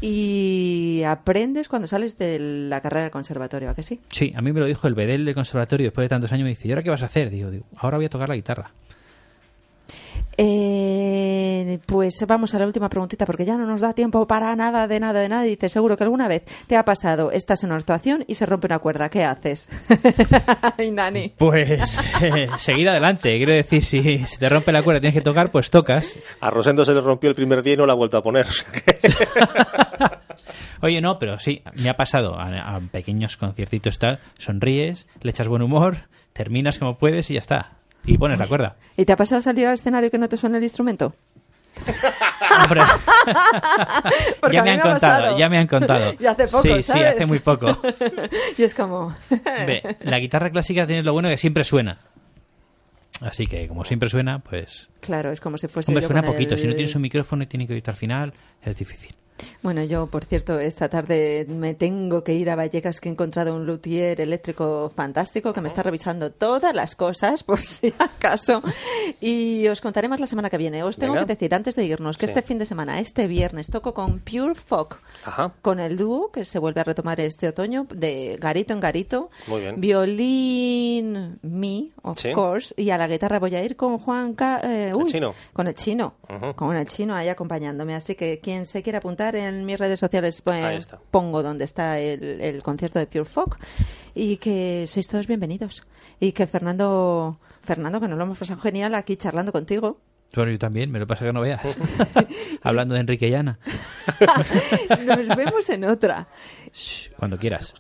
Y aprendes cuando sales de la carrera del conservatorio, ¿a que sí? Sí, a mí me lo dijo el bedel del conservatorio después de tantos años. Me dice, ¿y ahora qué vas a hacer? Digo, digo ahora voy a tocar la guitarra. Eh, pues vamos a la última preguntita porque ya no nos da tiempo para nada, de nada, de nada. Y dice, seguro que alguna vez te ha pasado, estás en una actuación y se rompe una cuerda. ¿Qué haces? Ay, Nani. Pues eh, seguir adelante. Quiero decir, si, si te rompe la cuerda y tienes que tocar, pues tocas. A Rosendo se le rompió el primer día y no la ha vuelto a poner. o sea que- Oye, no, pero sí, me ha pasado a, a pequeños conciertitos tal, sonríes, le echas buen humor, terminas como puedes y ya está. Y pones la cuerda. ¿Y te ha pasado salir al escenario que no te suena el instrumento? Ya me han me contado, pasado. ya me han contado. Y hace poco, Sí, sí, ¿sabes? hace muy poco. y es como... Ve, la guitarra clásica tiene lo bueno que siempre suena. Así que como siempre suena, pues... Claro, es como si fuese... Hombre, suena poquito. Si no el- tienes un micrófono y tiene que oírte al final, es difícil. Bueno, yo, por cierto, esta tarde me tengo que ir a Vallecas, que he encontrado un luthier eléctrico fantástico que me está revisando todas las cosas, por si acaso. Y os contaré más la semana que viene. Os tengo Venga. que decir, antes de irnos, que Sí. este fin de semana, este viernes, toco con Pure Ajá. con el dúo que se vuelve a retomar este otoño, de garito en garito. Muy bien. Violín, me, of Sí. course. Y a la guitarra voy a ir con Juan... Ca- eh, uy, chino? Con el chino. Ujú. Con el chino ahí acompañándome. Así que quien se quiera apuntar en mis redes sociales, pues, Ahí está. pongo donde está el, el concierto de Pure Folk. Y que sois todos bienvenidos. Y que Fernando, Fernando, que nos lo hemos pasado genial aquí charlando contigo. Bueno, yo también, me lo pasa que no veas. Hablando de Enrique y Ana. Nos vemos en otra. Shh, Cuando quieras.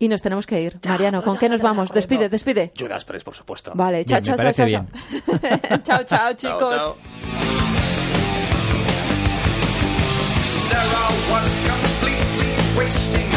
Y nos tenemos que ir. Mariano, ¿con qué nos vamos? Despide, despide. Judas Priest, por supuesto. Vale, chao, Bien, me chao, chao, chao. chao, chao, Chao, chicos. chao. There I was completely wasting